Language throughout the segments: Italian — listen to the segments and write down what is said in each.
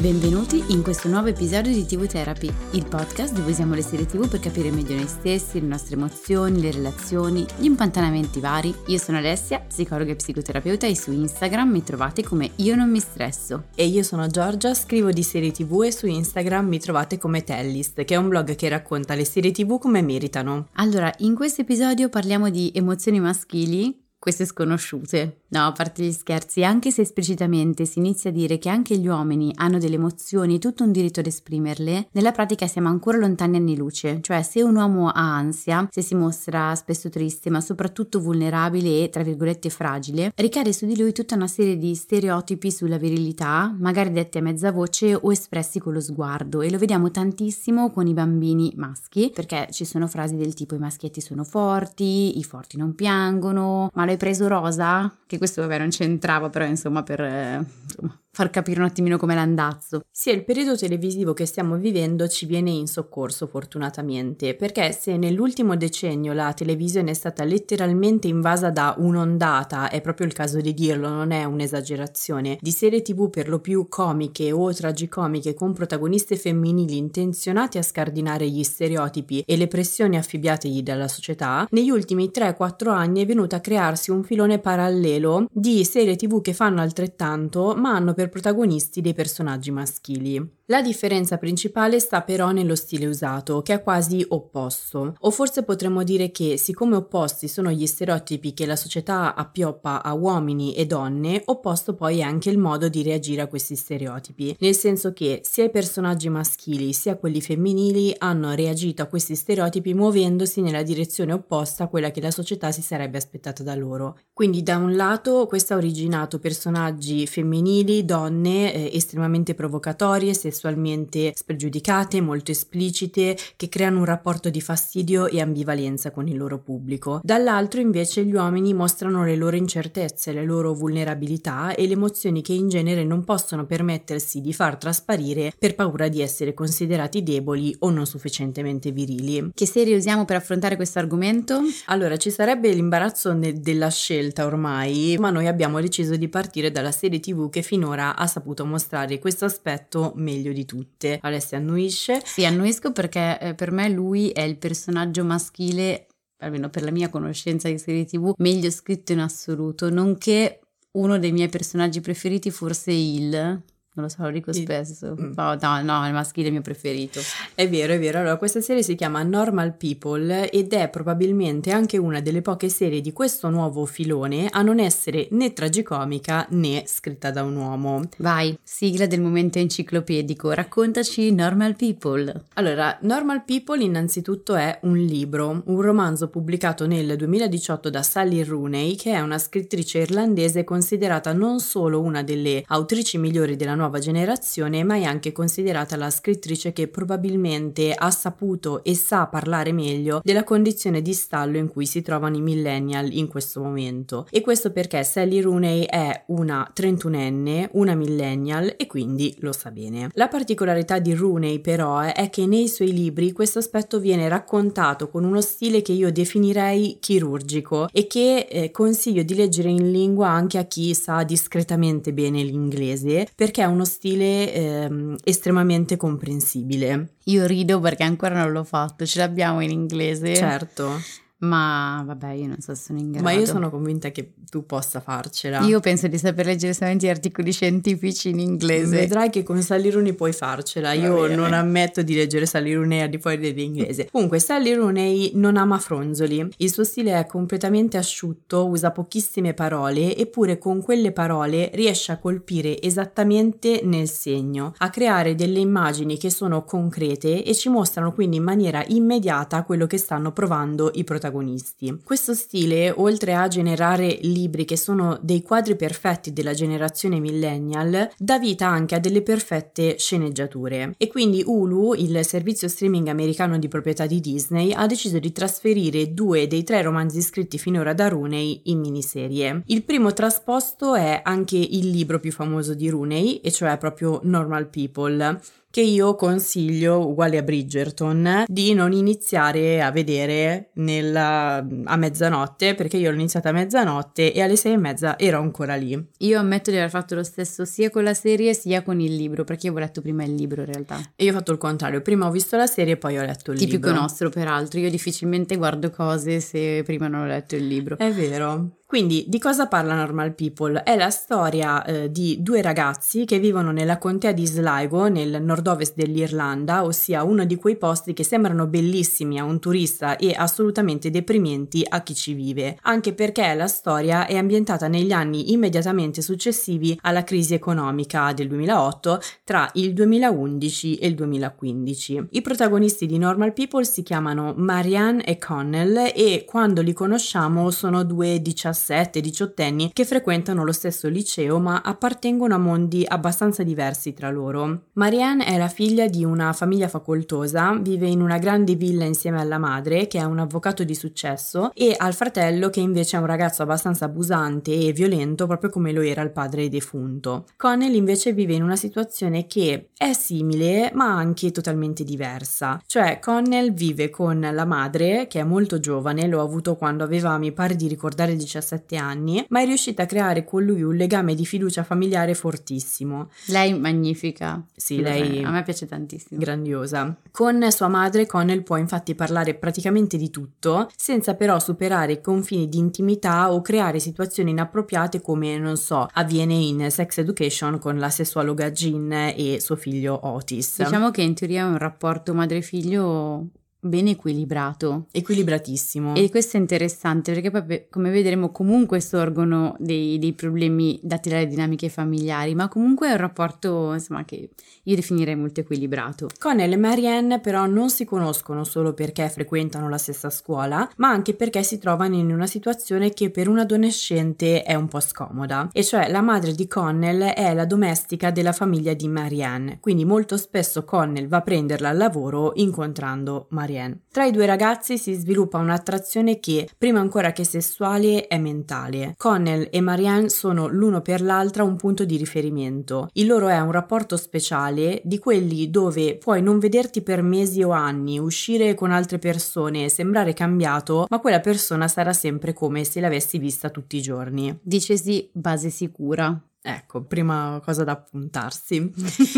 Benvenuti in questo nuovo episodio di TV Therapy, il podcast dove usiamo le serie TV per capire meglio noi stessi, le nostre emozioni, le relazioni, gli impantanamenti vari. Io sono Alessia, psicologa e psicoterapeuta e su Instagram mi trovate come Io non mi stresso. E io sono Giorgia, scrivo di serie TV e su Instagram mi trovate come Tellist, che è un blog che racconta le serie TV come meritano. Allora, in questo episodio parliamo di emozioni maschili queste sconosciute. No, a parte gli scherzi, anche se esplicitamente si inizia a dire che anche gli uomini hanno delle emozioni e tutto un diritto ad esprimerle, nella pratica siamo ancora lontani anni luce, cioè se un uomo ha ansia, se si mostra spesso triste, ma soprattutto vulnerabile e tra virgolette fragile, ricade su di lui tutta una serie di stereotipi sulla virilità, magari detti a mezza voce o espressi con lo sguardo e lo vediamo tantissimo con i bambini maschi, perché ci sono frasi del tipo i maschietti sono forti, i forti non piangono, ma l'hai preso rosa? Che questo vabbè non c'entrava, però insomma per eh, insomma, far capire un attimino com'è l'andazzo. Sì, il periodo televisivo che stiamo vivendo ci viene in soccorso fortunatamente, perché se nell'ultimo decennio la televisione è stata letteralmente invasa da un'ondata, è proprio il caso di dirlo, non è un'esagerazione, di serie tv per lo più comiche o tragicomiche con protagoniste femminili intenzionate a scardinare gli stereotipi e le pressioni affibbiategli dalla società, negli ultimi 3-4 anni è venuto a crearsi un filone parallelo di serie tv che fanno altrettanto, ma hanno per protagonisti dei personaggi maschili. La differenza principale sta però nello stile usato, che è quasi opposto. O forse potremmo dire che, siccome opposti sono gli stereotipi che la società appioppa a uomini e donne, opposto poi è anche il modo di reagire a questi stereotipi. Nel senso che sia i personaggi maschili sia quelli femminili hanno reagito a questi stereotipi muovendosi nella direzione opposta a quella che la società si sarebbe aspettata da loro. Quindi da un lato questo ha originato personaggi femminili, donne eh, estremamente provocatorie, sessuali, sessualmente spregiudicate, molto esplicite, che creano un rapporto di fastidio e ambivalenza con il loro pubblico. Dall'altro invece gli uomini mostrano le loro incertezze, le loro vulnerabilità e le emozioni che in genere non possono permettersi di far trasparire per paura di essere considerati deboli o non sufficientemente virili. Che serie usiamo per affrontare questo argomento? Allora, ci sarebbe l'imbarazzo ne- della scelta ormai, ma noi abbiamo deciso di partire dalla serie TV che finora ha saputo mostrare questo aspetto meglio meglio di tutte. Alessia annuisce. Sì, annuisco perché eh, per me lui è il personaggio maschile, almeno per la mia conoscenza di serie TV, meglio scritto in assoluto, nonché uno dei miei personaggi preferiti forse il non lo so, lo dico spesso. Mm. No, no, no, il maschile è il mio preferito. È vero, è vero. Allora, questa serie si chiama Normal People ed è probabilmente anche una delle poche serie di questo nuovo filone a non essere né tragicomica né scritta da un uomo. Vai, sigla del momento enciclopedico, raccontaci Normal People. Allora, Normal People innanzitutto è un libro, un romanzo pubblicato nel 2018 da Sally Rooney, che è una scrittrice irlandese considerata non solo una delle autrici migliori della nuova generazione, ma è anche considerata la scrittrice che probabilmente ha saputo e sa parlare meglio della condizione di stallo in cui si trovano i millennial in questo momento. E questo perché Sally Rooney è una 31enne, una millennial e quindi lo sa bene. La particolarità di Rooney però è che nei suoi libri questo aspetto viene raccontato con uno stile che io definirei chirurgico e che eh, consiglio di leggere in lingua anche a chi sa discretamente bene l'inglese perché è uno stile ehm, estremamente comprensibile. Io rido perché ancora non l'ho fatto, ce l'abbiamo in inglese. Certo. Ma vabbè, io non so se sono in grado. Ma io sono convinta che tu possa farcela. Io penso di saper leggere solamente articoli scientifici in inglese. Vedrai che con Sally Rooney puoi farcela. Io non ammetto di leggere Sally Rooney al di fuori dell'inglese. Comunque, Sally Rooney non ama fronzoli. Il suo stile è completamente asciutto, usa pochissime parole, eppure con quelle parole riesce a colpire esattamente nel segno, a creare delle immagini che sono concrete e ci mostrano quindi in maniera immediata quello che stanno provando i protagonisti protagonisti. Questo stile, oltre a generare libri che sono dei quadri perfetti della generazione millennial, dà vita anche a delle perfette sceneggiature. E quindi Hulu, il servizio streaming americano di proprietà di Disney, ha deciso di trasferire due dei tre romanzi scritti finora da Rooney in miniserie. Il primo trasposto è anche il libro più famoso di Rooney, e cioè proprio Normal People che io consiglio, uguale a Bridgerton, di non iniziare a vedere nella, a mezzanotte, perché io l'ho iniziata a mezzanotte e alle sei e mezza ero ancora lì. Io ammetto di aver fatto lo stesso sia con la serie sia con il libro, perché io ho letto prima il libro in realtà. E io ho fatto il contrario, prima ho visto la serie e poi ho letto il Tipico libro. Tipico nostro, peraltro, io difficilmente guardo cose se prima non ho letto il libro. È vero. Quindi di cosa parla Normal People? È la storia eh, di due ragazzi che vivono nella contea di Sligo, nel nord-ovest dell'Irlanda, ossia uno di quei posti che sembrano bellissimi a un turista e assolutamente deprimenti a chi ci vive, anche perché la storia è ambientata negli anni immediatamente successivi alla crisi economica del 2008 tra il 2011 e il 2015. I protagonisti di Normal People si chiamano Marianne e Connell e quando li conosciamo sono due 17 17-18 anni che frequentano lo stesso liceo ma appartengono a mondi abbastanza diversi tra loro. Marianne è la figlia di una famiglia facoltosa, vive in una grande villa insieme alla madre che è un avvocato di successo e al fratello che invece è un ragazzo abbastanza abusante e violento proprio come lo era il padre defunto. Connell invece vive in una situazione che è simile ma anche totalmente diversa, cioè Connell vive con la madre che è molto giovane, l'ho avuto quando aveva mi pare di ricordare 17 17 anni, ma è riuscita a creare con lui un legame di fiducia familiare fortissimo. Lei magnifica. Sì, lei a me piace tantissimo. Grandiosa. Con sua madre Connell può infatti parlare praticamente di tutto, senza però superare i confini di intimità o creare situazioni inappropriate come, non so, avviene in Sex Education con la sessuologa Jean e suo figlio Otis. Diciamo che in teoria è un rapporto madre-figlio ben equilibrato. Equilibratissimo. E questo è interessante perché poi, come vedremo, comunque sorgono dei, dei, problemi dati dalle dinamiche familiari, ma comunque è un rapporto, insomma, che io definirei molto equilibrato. Connell e Marianne però non si conoscono solo perché frequentano la stessa scuola, ma anche perché si trovano in una situazione che per un adolescente è un po' scomoda. E cioè la madre di Connell è la domestica della famiglia di Marianne, quindi molto spesso Connell va a prenderla al lavoro incontrando Marianne. Marianne. Tra i due ragazzi si sviluppa un'attrazione che, prima ancora che sessuale, è mentale. Connell e Marianne sono l'uno per l'altra un punto di riferimento. Il loro è un rapporto speciale di quelli dove puoi non vederti per mesi o anni, uscire con altre persone, sembrare cambiato, ma quella persona sarà sempre come se l'avessi vista tutti i giorni. Dicesi base sicura. Ecco, prima cosa da appuntarsi.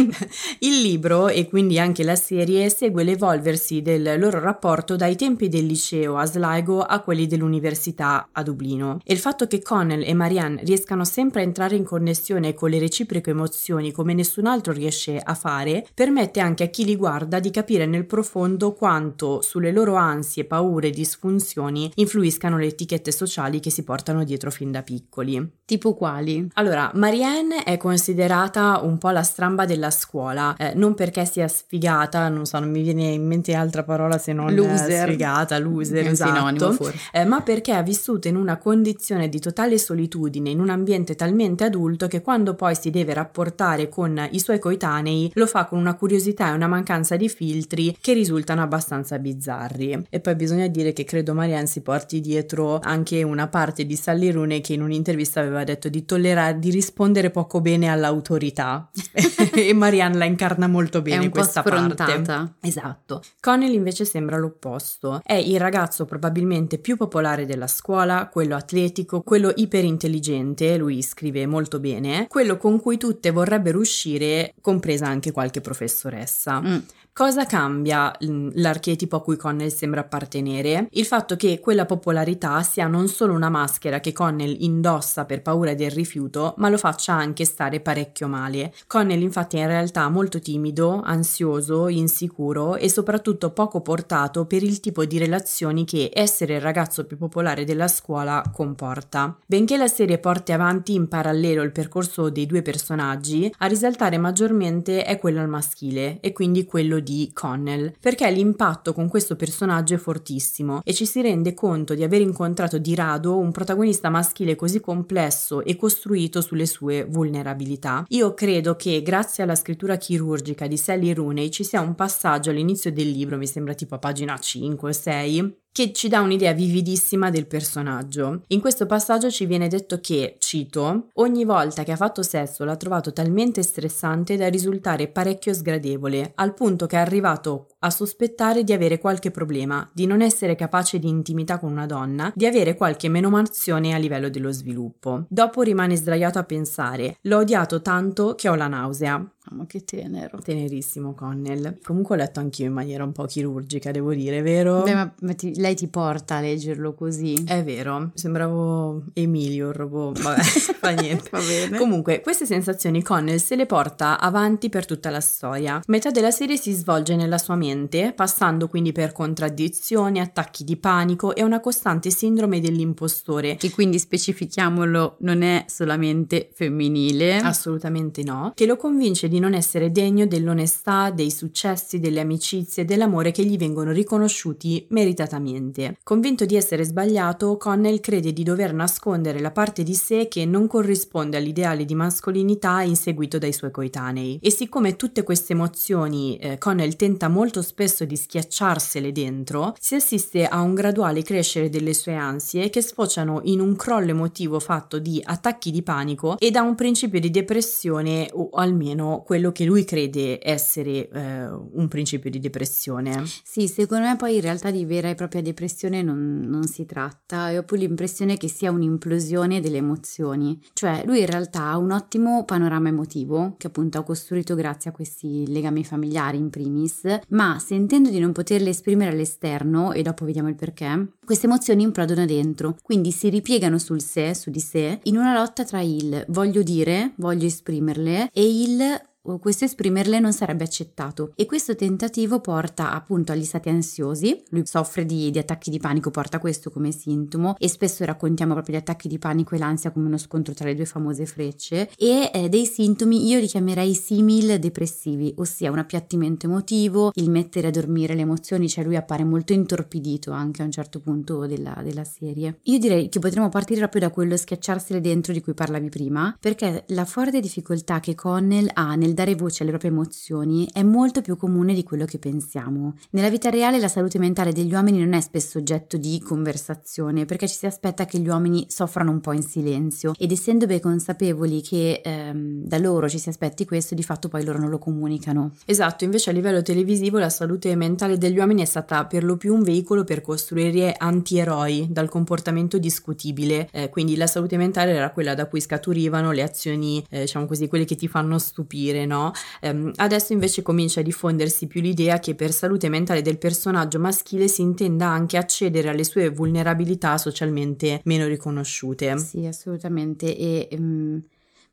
il libro e quindi anche la serie segue l'evolversi del loro rapporto dai tempi del liceo a Sligo a quelli dell'università a Dublino. E il fatto che Connell e Marianne riescano sempre a entrare in connessione con le reciproche emozioni come nessun altro riesce a fare, permette anche a chi li guarda di capire nel profondo quanto sulle loro ansie, paure e disfunzioni influiscano le etichette sociali che si portano dietro fin da piccoli. Tipo quali? Allora, Marianne è considerata un po' la stramba della scuola, eh, non perché sia sfigata, non so, non mi viene in mente altra parola se non loser. sfigata, loser, esatto, sinonimo forse. Eh, ma perché ha vissuto in una condizione di totale solitudine, in un ambiente talmente adulto che quando poi si deve rapportare con i suoi coetanei lo fa con una curiosità e una mancanza di filtri che risultano abbastanza bizzarri. E poi bisogna dire che credo Marianne si porti dietro anche una parte di Sally Rooney che in un'intervista aveva detto di tollerare, di rispondere rispondere poco bene all'autorità e Marianne la incarna molto bene È un questa po' parte. Esatto. Connell invece sembra l'opposto. È il ragazzo probabilmente più popolare della scuola, quello atletico, quello iperintelligente, lui scrive molto bene, quello con cui tutte vorrebbero uscire, compresa anche qualche professoressa. Mm Cosa cambia mm, l'archetipo a cui Connell sembra appartenere? Il fatto che quella popolarità sia non solo una maschera che Connell indossa per paura del rifiuto, ma lo faccia anche stare parecchio male. Connell infatti è in realtà molto timido, ansioso, insicuro e soprattutto poco portato per il tipo di relazioni che essere il ragazzo più popolare della scuola comporta. Benché la serie porti avanti in parallelo il percorso dei due personaggi, a risaltare maggiormente è quello al maschile e quindi quello di Connell, perché l'impatto con questo personaggio è fortissimo e ci si rende conto di aver incontrato di rado un protagonista maschile così complesso e costruito sulle sue vulnerabilità. Io credo che grazie alla scrittura chirurgica di Sally Rooney ci sia un passaggio all'inizio del libro, mi sembra tipo a pagina 5 o 6, che ci dà un'idea vividissima del personaggio. In questo passaggio ci viene detto che, cito, ogni volta che ha fatto sesso l'ha trovato talmente stressante da risultare parecchio sgradevole, al punto che è arrivato a sospettare di avere qualche problema, di non essere capace di intimità con una donna, di avere qualche menomazione a livello dello sviluppo. Dopo rimane sdraiato a pensare, l'ho odiato tanto che ho la nausea. Ma che tenero. Tenerissimo Connell. Comunque ho letto anch'io in maniera un po' chirurgica, devo dire, vero? Beh, ma, ma ti, lei ti porta a leggerlo così. È vero, sembravo Emilio, il robot. Vabbè, fa niente. Va bene. Comunque, queste sensazioni Connell se le porta avanti per tutta la storia. Metà della serie si svolge nella sua mente, passando quindi per contraddizioni, attacchi di panico e una costante sindrome dell'impostore. Che quindi specifichiamolo, non è solamente femminile. Assolutamente no. Che lo convince di non essere degno dell'onestà, dei successi, delle amicizie, dell'amore che gli vengono riconosciuti meritatamente. Convinto di essere sbagliato, Connell crede di dover nascondere la parte di sé che non corrisponde all'ideale di mascolinità inseguito dai suoi coetanei. E siccome tutte queste emozioni eh, Connell tenta molto spesso di schiacciarsele dentro, si assiste a un graduale crescere delle sue ansie che sfociano in un crollo emotivo fatto di attacchi di panico e da un principio di depressione o almeno quello che lui crede essere eh, un principio di depressione. Sì, secondo me poi in realtà di vera e propria depressione non, non si tratta, e ho più l'impressione che sia un'implosione delle emozioni, cioè lui in realtà ha un ottimo panorama emotivo che appunto ha costruito grazie a questi legami familiari in primis, ma sentendo di non poterle esprimere all'esterno, e dopo vediamo il perché, queste emozioni implodono dentro, quindi si ripiegano sul sé, su di sé, in una lotta tra il voglio dire, voglio esprimerle e il questo esprimerle non sarebbe accettato. E questo tentativo porta appunto agli stati ansiosi, lui soffre di, di, attacchi di panico, porta questo come sintomo e spesso raccontiamo proprio gli attacchi di panico e l'ansia come uno scontro tra le due famose frecce. E eh, dei sintomi io li chiamerei simil depressivi, ossia un appiattimento emotivo, il mettere a dormire le emozioni, cioè lui appare molto intorpidito anche a un certo punto della, della serie. Io direi che potremmo partire proprio da quello schiacciarsele dentro di cui parlavi prima, perché la forte difficoltà che Connell ha nel dare voce alle proprie emozioni è molto più comune di quello che pensiamo. Nella vita reale la salute mentale degli uomini non è spesso oggetto di conversazione perché ci si aspetta che gli uomini soffrano un po' in silenzio ed essendo ben consapevoli che ehm, da loro ci si aspetti questo, di fatto poi loro non lo comunicano. Esatto, invece a livello televisivo la salute mentale degli uomini è stata per lo più un veicolo per costruire antieroi dal comportamento discutibile, eh, quindi la salute mentale era quella da cui scaturivano le azioni, eh, diciamo così, quelle che ti fanno stupire, no? Um, adesso invece comincia a diffondersi più l'idea che per salute mentale del personaggio maschile si intenda anche accedere alle sue vulnerabilità socialmente meno riconosciute. Sì, assolutamente. E um,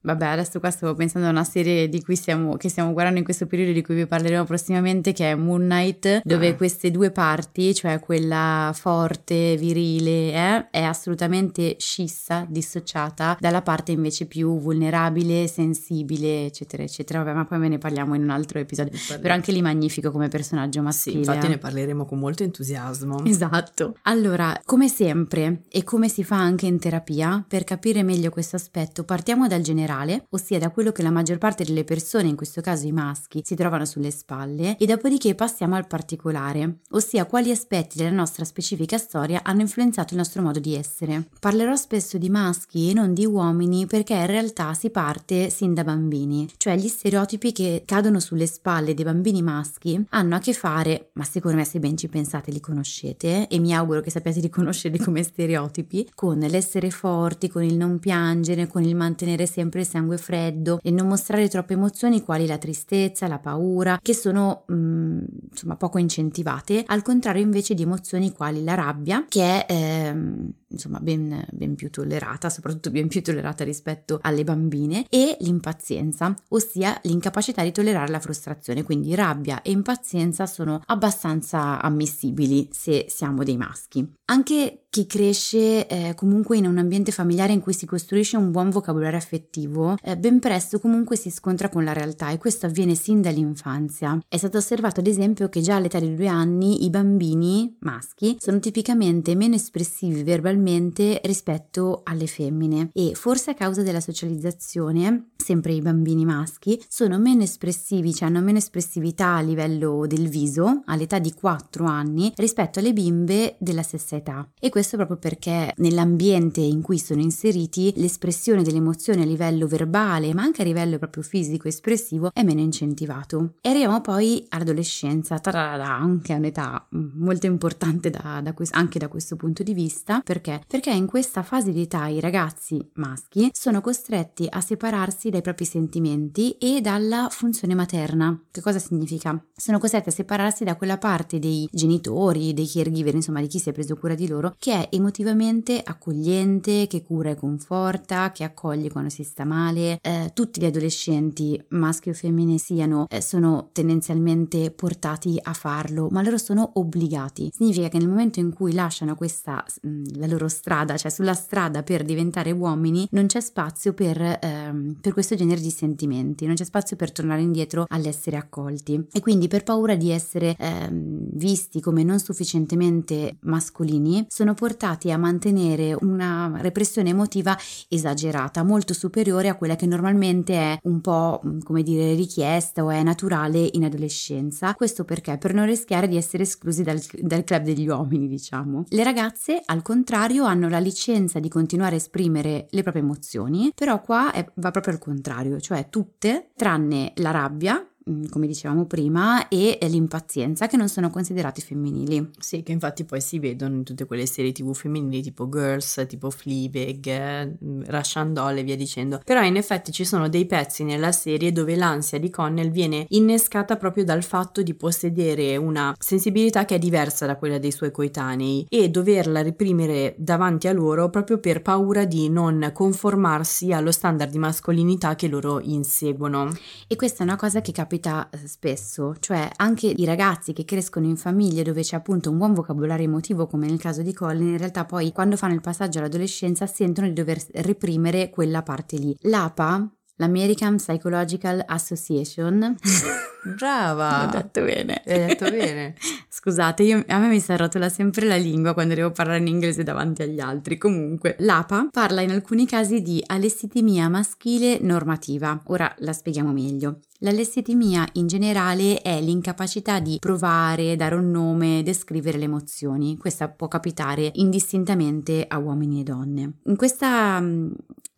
Vabbè, adesso qua stavo pensando a una serie di cui stiamo, che stiamo guardando in questo periodo di cui vi parleremo prossimamente, che è Moon Knight, dove ah. queste due parti, cioè quella forte, virile, eh, è assolutamente scissa, dissociata dalla parte invece più vulnerabile, sensibile, eccetera, eccetera. Vabbè, ma poi ve ne parliamo in un altro episodio. Però anche lì magnifico come personaggio maschile. Sì, infatti ne parleremo con molto entusiasmo. Esatto. Allora, come sempre e come si fa anche in terapia, per capire meglio questo aspetto, partiamo dal generale generale, ossia da quello che la maggior parte delle persone, in questo caso i maschi, si trovano sulle spalle, e dopodiché passiamo al particolare, ossia quali aspetti della nostra specifica storia hanno influenzato il nostro modo di essere. Parlerò spesso di maschi e non di uomini perché in realtà si parte sin da bambini, cioè gli stereotipi che cadono sulle spalle dei bambini maschi hanno a che fare, ma secondo me se ben ci pensate li conoscete e mi auguro che sappiate riconoscerli come stereotipi, con l'essere forti, con il non piangere, con il mantenere sempre sempre sangue freddo e non mostrare troppe emozioni quali la tristezza, la paura, che sono mh, mm, insomma poco incentivate, al contrario invece di emozioni quali la rabbia, che è ehm, insomma ben, ben, più tollerata, soprattutto ben più tollerata rispetto alle bambine, e l'impazienza, ossia l'incapacità di tollerare la frustrazione. Quindi rabbia e impazienza sono abbastanza ammissibili se siamo dei maschi. Anche chi cresce eh, comunque in un ambiente familiare in cui si costruisce un buon vocabolario affettivo, eh, ben presto comunque si scontra con la realtà e questo avviene sin dall'infanzia. È stato osservato ad esempio che già all'età di due anni i bambini maschi sono tipicamente meno espressivi verbalmente rispetto alle femmine e forse a causa della socializzazione, sempre i bambini maschi, sono meno espressivi, cioè hanno meno espressività a livello del viso all'età di 4 anni rispetto alle bimbe della stessa età. E questo proprio perché nell'ambiente in cui sono inseriti l'espressione delle emozioni a livello verbale, ma anche a livello proprio fisico espressivo, è meno incentivato. E arriviamo poi all'adolescenza, che è un'età molto importante da, da questo, anche da questo punto di vista, perché? Perché in questa fase di età i ragazzi maschi sono costretti a separarsi dai propri sentimenti e dalla funzione materna. Che cosa significa? Sono costretti a separarsi da quella parte dei genitori, dei caregiver, insomma di chi si è preso cura di loro, che è emotivamente accogliente, che cura e conforta, che accoglie quando si sta male. Eh, tutti gli adolescenti, maschi o femmine siano, eh, sono tendenzialmente portati a farlo, ma loro sono obbligati. Significa che nel momento in cui lasciano questa, mm, la loro strada, cioè sulla strada per diventare uomini, non c'è spazio per, ehm, per questo genere di sentimenti, non c'è spazio per tornare indietro all'essere accolti. E quindi per paura di essere ehm, visti come non sufficientemente mascolini, sono portati a mantenere una repressione emotiva esagerata, molto superiore a quella che normalmente è un po' mm, come dire richiesta o è naturale in adolescenza. Questo perché? Per non rischiare di essere esclusi dal, dal club degli uomini, diciamo. Le ragazze, al contrario, hanno la licenza di continuare a esprimere le proprie emozioni, però qua è, va proprio al contrario, cioè tutte, tranne la rabbia, come dicevamo prima, e l'impazienza che non sono considerati femminili. Sì, che infatti poi si vedono in tutte quelle serie tv femminili tipo Girls, tipo Fleabag, mm, Russian Doll e via dicendo. Però in effetti ci sono dei pezzi nella serie dove l'ansia di Connell viene innescata proprio dal fatto di possedere una sensibilità che è diversa da quella dei suoi coetanei e doverla reprimere davanti a loro proprio per paura di non conformarsi allo standard di mascolinità che loro inseguono. E questa è una cosa che capita capita eh, spesso, cioè anche i ragazzi che crescono in famiglie dove c'è appunto un buon vocabolario emotivo come nel caso di Colin, in realtà poi quando fanno il passaggio all'adolescenza sentono di dover reprimere quella parte lì. L'APA l'American Psychological Association. Brava! Ho detto bene. Hai detto bene. Scusate, io, a me mi si arrotola sempre la lingua quando devo parlare in inglese davanti agli altri. Comunque, l'APA parla in alcuni casi di alessitimia maschile normativa. Ora la spieghiamo meglio. L'alessitimia in generale è l'incapacità di provare, dare un nome, descrivere le emozioni. Questa può capitare indistintamente a uomini e donne. In questa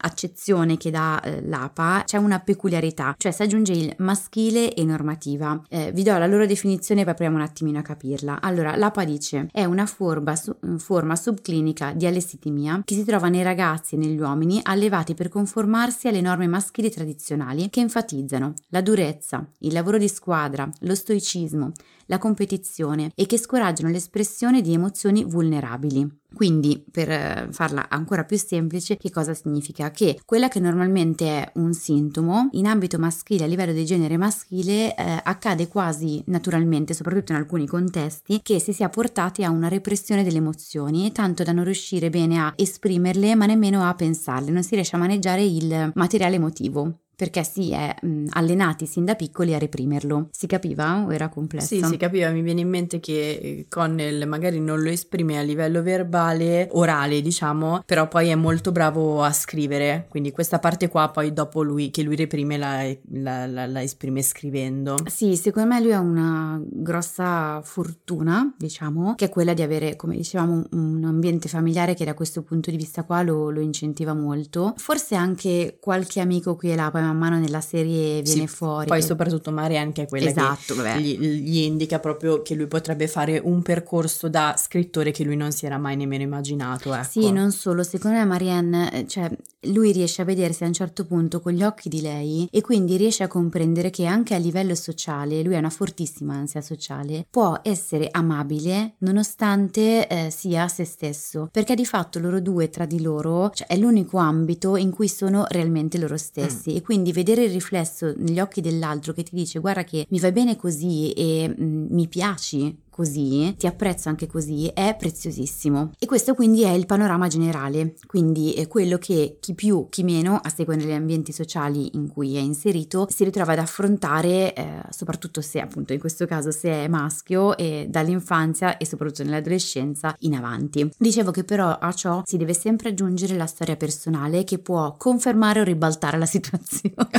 accezione che dà eh, l'APA c'è una peculiarità, cioè si aggiunge il maschile e normativa. Eh, vi do la loro definizione e poi proviamo un attimino a capirla. Allora, l'APA dice è una forma, su, forma subclinica di alessitimia che si trova nei ragazzi e negli uomini allevati per conformarsi alle norme maschili tradizionali che enfatizzano la durezza, il lavoro di squadra, lo stoicismo, la competizione e che scoraggiano l'espressione di emozioni vulnerabili. Quindi, per eh, farla ancora più semplice, che cosa significa? Che quella che normalmente è un sintomo in ambito maschile, a livello di genere maschile, eh, accade quasi naturalmente, soprattutto in alcuni contesti, che si sia portati a una repressione delle emozioni, tanto da non riuscire bene a esprimerle, ma nemmeno a pensarle, non si riesce a maneggiare il materiale emotivo perché si è mh, allenati sin da piccoli a reprimerlo. Si capiva o era complesso? Sì, si capiva, mi viene in mente che eh, Connell magari non lo esprime a livello verbale, orale diciamo, però poi è molto bravo a scrivere, quindi questa parte qua poi dopo lui, che lui reprime la, la, la, la esprime scrivendo. Sì, secondo me lui ha una grossa fortuna, diciamo, che è quella di avere, come dicevamo, un ambiente familiare che da questo punto di vista qua lo, lo incentiva molto. Forse anche qualche amico qui e là, poi man mano nella serie viene sì, fuori. Poi soprattutto Marianne che è quella esatto, che gli, gli, indica proprio che lui potrebbe fare un percorso da scrittore che lui non si era mai nemmeno immaginato. Ecco. Sì, non solo, secondo me Marianne, cioè lui riesce a vedersi a un certo punto con gli occhi di lei e quindi riesce a comprendere che anche a livello sociale, lui ha una fortissima ansia sociale, può essere amabile nonostante eh, sia se stesso, perché di fatto loro due tra di loro cioè, è l'unico ambito in cui sono realmente loro stessi mm. e quindi vedere il riflesso negli occhi dell'altro che ti dice guarda che mi va bene così e mh, mm, mi piaci così, ti apprezzo anche così, è preziosissimo. E questo quindi è il panorama generale, quindi è quello che chi più, chi meno, a seconda degli ambienti sociali in cui è inserito, si ritrova ad affrontare, eh, soprattutto se appunto in questo caso se è maschio, e dall'infanzia e soprattutto nell'adolescenza in avanti. Dicevo che però a ciò si deve sempre aggiungere la storia personale che può confermare o ribaltare la situazione.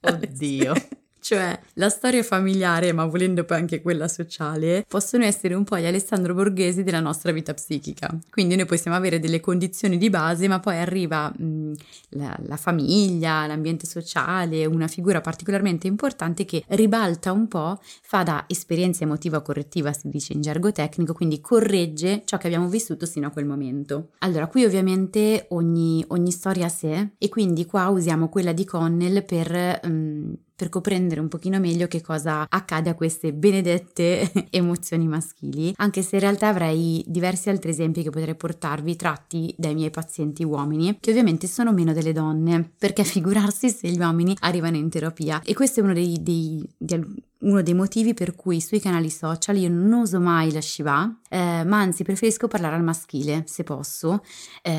Oddio. Cioè, la storia familiare, ma volendo poi anche quella sociale, possono essere un po' gli Alessandro Borghesi della nostra vita psichica. Quindi noi possiamo avere delle condizioni di base, ma poi arriva mh, la, la famiglia, l'ambiente sociale, una figura particolarmente importante che ribalta un po', fa da esperienza emotiva correttiva, si dice in gergo tecnico, quindi corregge ciò che abbiamo vissuto sino a quel momento. Allora, qui ovviamente ogni, ogni storia a sé e quindi qua usiamo quella di Connell per... Mh, per comprendere un pochino meglio che cosa accade a queste benedette emozioni maschili, anche se in realtà avrei diversi altri esempi che potrei portarvi tratti dai miei pazienti uomini, che ovviamente sono meno delle donne, perché figurarsi se gli uomini arrivano in terapia. E questo è uno dei, dei, dei uno dei motivi per cui sui canali social io non uso mai la Shiva, eh, ma anzi preferisco parlare al maschile se posso, eh,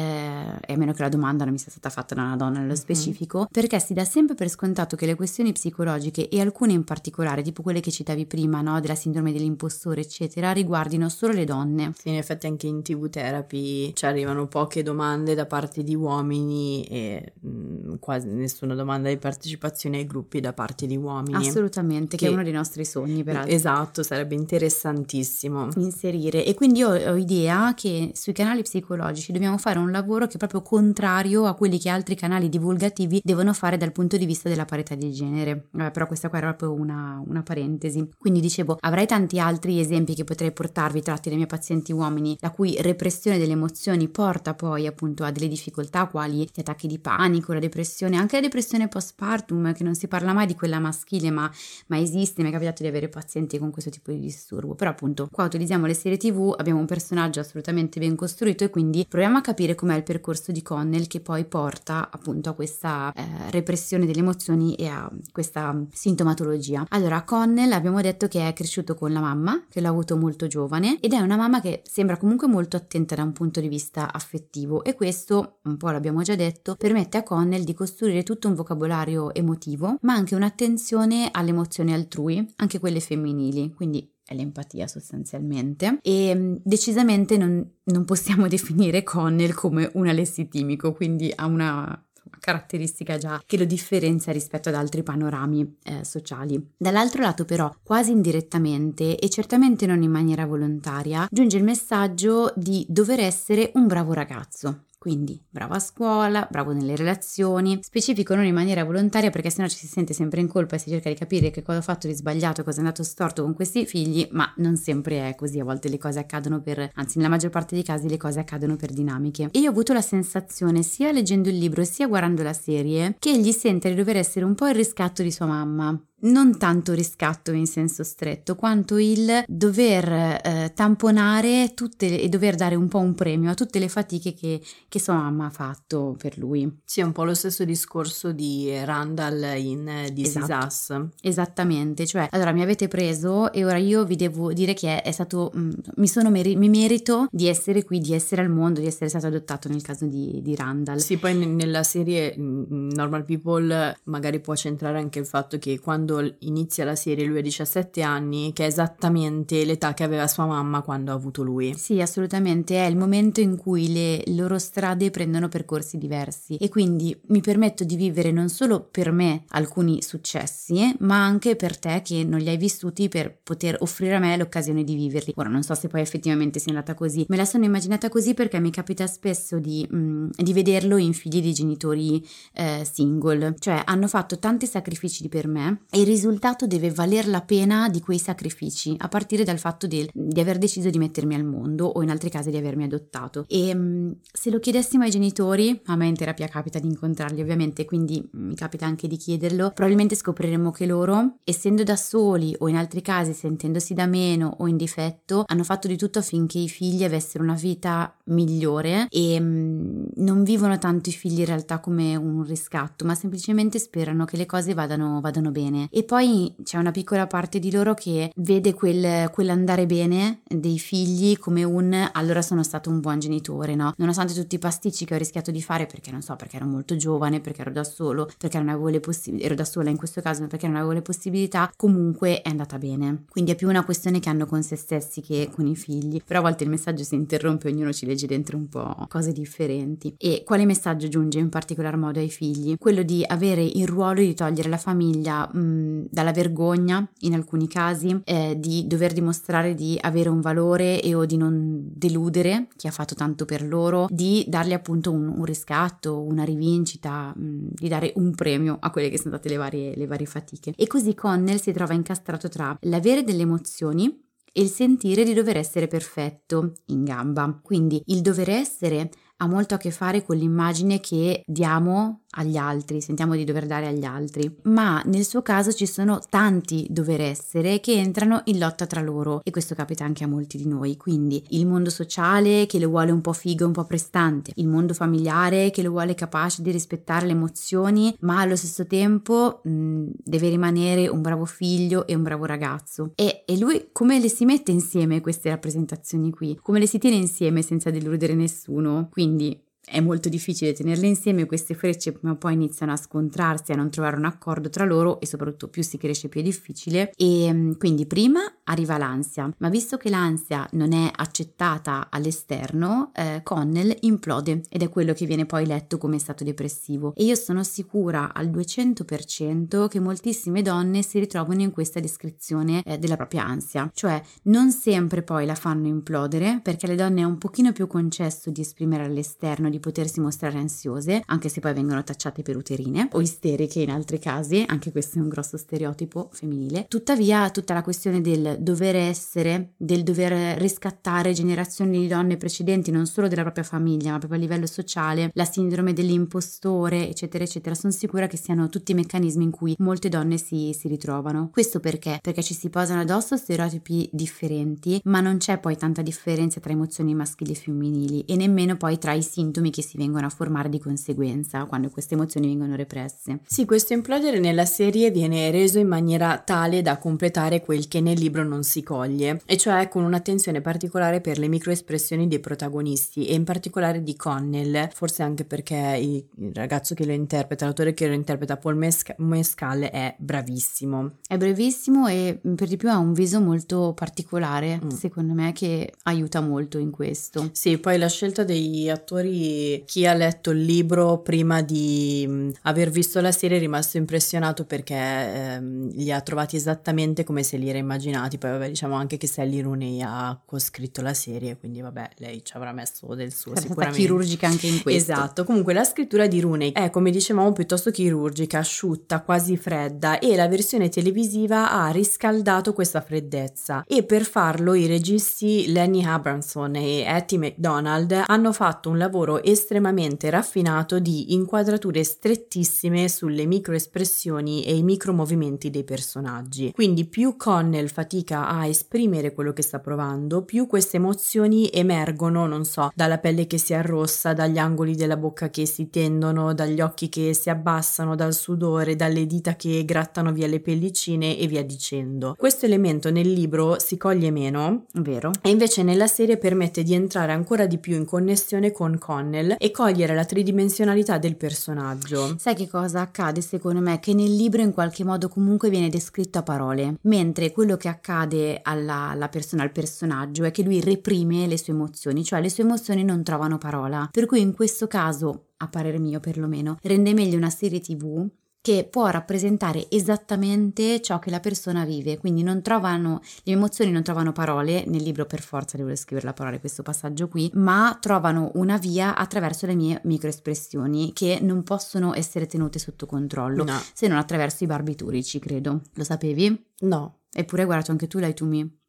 e a meno che la domanda non mi sia stata fatta da una donna nello mhm. specifico, mm-hmm. perché si dà sempre per scontato che le questioni psicologiche e alcune in particolare, tipo quelle che citavi prima, no, della sindrome dell'impostore, eccetera, riguardino solo le donne. Sì, in effetti anche in TV therapy ci arrivano poche domande da parte di uomini e mh, mm, quasi nessuna domanda di partecipazione ai gruppi da parte di uomini. Assolutamente, che, che è uno dei nostri sogni, peraltro. Esatto, sarebbe interessantissimo inserire. E quindi ho, ho idea che sui canali psicologici dobbiamo fare un lavoro che è proprio contrario a quelli che altri canali divulgativi devono fare dal punto di vista della parità di genere. Vabbè, però questa qua era proprio una, una parentesi. Quindi dicevo, avrei tanti altri esempi che potrei portarvi tratti dai miei pazienti uomini, la cui repressione delle emozioni porta poi appunto a delle difficoltà quali gli attacchi di panico, la depressione, anche la depressione postpartum, che non si parla mai di quella maschile, ma, ma esiste mi è capitato di avere pazienti con questo tipo di disturbo, però appunto qua utilizziamo le serie tv, abbiamo un personaggio assolutamente ben costruito e quindi proviamo a capire com'è il percorso di Connell che poi porta appunto a questa eh, repressione delle emozioni e a questa sintomatologia. Allora, Connell abbiamo detto che è cresciuto con la mamma, che l'ha avuto molto giovane ed è una mamma che sembra comunque molto attenta da un punto di vista affettivo e questo, un po' l'abbiamo già detto, permette a Connell di costruire tutto un vocabolario emotivo, ma anche un'attenzione alle emozioni altrui altrui, anche quelle femminili, quindi è l'empatia sostanzialmente e mm, decisamente non, non possiamo definire Connell come un alessitimico, quindi ha una caratteristica già che lo differenzia rispetto ad altri panorami eh, sociali. Dall'altro lato però, quasi indirettamente e certamente non in maniera volontaria, giunge il messaggio di dover essere un bravo ragazzo, quindi bravo a scuola, bravo nelle relazioni, specifico non in maniera volontaria perché sennò ci si sente sempre in colpa e si cerca di capire che cosa ho fatto di sbagliato, cosa è andato storto con questi figli, ma non sempre è così, a volte le cose accadono per, anzi nella maggior parte dei casi le cose accadono per dinamiche. E io ho avuto la sensazione, sia leggendo il libro sia guardando la serie, che egli sente di dover essere un po' il riscatto di sua mamma non tanto riscatto in senso stretto, quanto il dover eh, tamponare tutte e dover dare un po' un premio a tutte le fatiche che, che, sua mamma ha fatto per lui. Sì, è un po' lo stesso discorso di Randall in This esatto. Us. Esattamente, cioè, allora mi avete preso e ora io vi devo dire che è stato, mh, mm, mi, sono meri- mi merito di essere qui, di essere al mondo, di essere stato adottato nel caso di, di Randall. Sì, poi n- nella serie Normal People magari può centrare anche il fatto che quando quando inizia la serie lui ha 17 anni, che è esattamente l'età che aveva sua mamma quando ha avuto lui. Sì, assolutamente, è il momento in cui le loro strade prendono percorsi diversi e quindi mi permetto di vivere non solo per me alcuni successi, ma anche per te che non li hai vissuti per poter offrire a me l'occasione di viverli. Ora non so se poi effettivamente sia andata così, me la sono immaginata così perché mi capita spesso di, mh, mm, di vederlo in figli di genitori eh, single, cioè hanno fatto tanti sacrifici per me e il risultato deve valer la pena di quei sacrifici, a partire dal fatto di, di aver deciso di mettermi al mondo o in altri casi di avermi adottato. E se lo chiedessimo ai genitori, a me in terapia capita di incontrarli ovviamente, quindi mi capita anche di chiederlo, probabilmente scopriremo che loro, essendo da soli o in altri casi sentendosi da meno o in difetto, hanno fatto di tutto affinché i figli avessero una vita migliore e non vivono tanto i figli in realtà come un riscatto, ma semplicemente sperano che le cose vadano, vadano bene. E poi c'è una piccola parte di loro che vede quel, quell'andare bene dei figli come un allora sono stato un buon genitore, no? Nonostante tutti i pasticci che ho rischiato di fare perché non so, perché ero molto giovane, perché ero da solo, perché non avevo le possibilità, ero da sola in questo caso, perché non avevo le possibilità, comunque è andata bene. Quindi è più una questione che hanno con se stessi che con i figli. Però a volte il messaggio si interrompe, ognuno ci legge dentro un po' cose differenti. E quale messaggio giunge in particolar modo ai figli? Quello di avere il ruolo di togliere la famiglia mh, dalla vergogna, in alcuni casi, eh, di dover dimostrare di avere un valore e o di non deludere chi ha fatto tanto per loro, di dargli appunto un, un riscatto, una rivincita, mh, di dare un premio a quelle che sono state le varie, le varie fatiche. E così Connell si trova incastrato tra l'avere delle emozioni e il sentire di dover essere perfetto in gamba. Quindi il dover essere ha molto a che fare con l'immagine che diamo agli altri, sentiamo di dover dare agli altri, ma nel suo caso ci sono tanti dover essere che entrano in lotta tra loro e questo capita anche a molti di noi, quindi il mondo sociale che lo vuole un po' figo, un po' prestante, il mondo familiare che lo vuole capace di rispettare le emozioni, ma allo stesso tempo mh, deve rimanere un bravo figlio e un bravo ragazzo. E, e lui come le si mette insieme queste rappresentazioni qui? Come le si tiene insieme senza deludere nessuno? Quindi è molto difficile tenerle insieme, queste frecce prima o poi iniziano a scontrarsi, a non trovare un accordo tra loro e soprattutto più si cresce più è difficile. E mm, quindi prima arriva l'ansia, ma visto che l'ansia non è accettata all'esterno, eh, Connell implode ed è quello che viene poi letto come stato depressivo. E io sono sicura al 200% che moltissime donne si ritrovano in questa descrizione eh, della propria ansia, cioè non sempre poi la fanno implodere perché alle donne è un pochino più concesso di esprimere all'esterno di potersi mostrare ansiose, anche se poi vengono tacciate per uterine o isteriche in altri casi, anche questo è un grosso stereotipo femminile. Tuttavia, tutta la questione del dover essere, del dover riscattare generazioni di donne precedenti, non solo della propria famiglia, ma proprio a livello sociale, la sindrome dell'impostore, eccetera, eccetera, sono sicura che siano tutti meccanismi in cui molte donne si, si ritrovano. Questo perché? Perché ci si posano addosso stereotipi differenti, ma non c'è poi tanta differenza tra emozioni maschili e femminili e nemmeno poi tra i sintomi che si vengono a formare di conseguenza quando queste emozioni vengono represse. Sì, questo implodere nella serie viene reso in maniera tale da completare quel che nel libro non si coglie, e cioè con un'attenzione particolare per le microespressioni dei protagonisti e in particolare di Connell, forse anche perché il ragazzo che lo interpreta, l'autore che lo interpreta, Paul Mescal, Mescal è bravissimo. È bravissimo e per di più ha un viso molto particolare, mm. secondo me, che aiuta molto in questo. Sì, poi la scelta degli attori chi ha letto il libro prima di mm, aver visto la serie è rimasto impressionato perché ehm, li ha trovati esattamente come se li era immaginati. Poi vabbè diciamo anche che Sally Rooney ha coscritto la serie, quindi vabbè lei ci avrà messo del suo è sicuramente. chirurgica anche in questo. Esatto, comunque la scrittura di Rooney è come dicevamo piuttosto chirurgica, asciutta, quasi fredda e la versione televisiva ha riscaldato questa freddezza e per farlo i registi Lenny Abramson e Hattie McDonald hanno fatto un lavoro estremamente raffinato di inquadrature strettissime sulle microespressioni e i micromovimenti dei personaggi. Quindi più Connell fatica a esprimere quello che sta provando, più queste emozioni emergono, non so, dalla pelle che si arrossa, dagli angoli della bocca che si tendono, dagli occhi che si abbassano, dal sudore, dalle dita che grattano via le pellicine e via dicendo. Questo elemento nel libro si coglie meno, vero? E invece nella serie permette di entrare ancora di più in connessione con Connell Connell e cogliere la tridimensionalità del personaggio. Sai che cosa accade secondo me? Che nel libro in qualche modo comunque viene descritto a parole, mentre quello che accade alla, alla persona, al personaggio, è che lui reprime le sue emozioni, cioè le sue emozioni non trovano parola. Per cui in questo caso, a parer mio perlomeno, rende meglio una serie tv che può rappresentare esattamente ciò che la persona vive, quindi non trovano, le emozioni non trovano parole, nel libro per forza devo scrivere la parola questo passaggio qui, ma trovano una via attraverso le mie microespressioni che non possono essere tenute sotto controllo, no. se non attraverso i barbiturici, credo. Lo sapevi? No. Eppure guarda anche tu l'hai tu mi.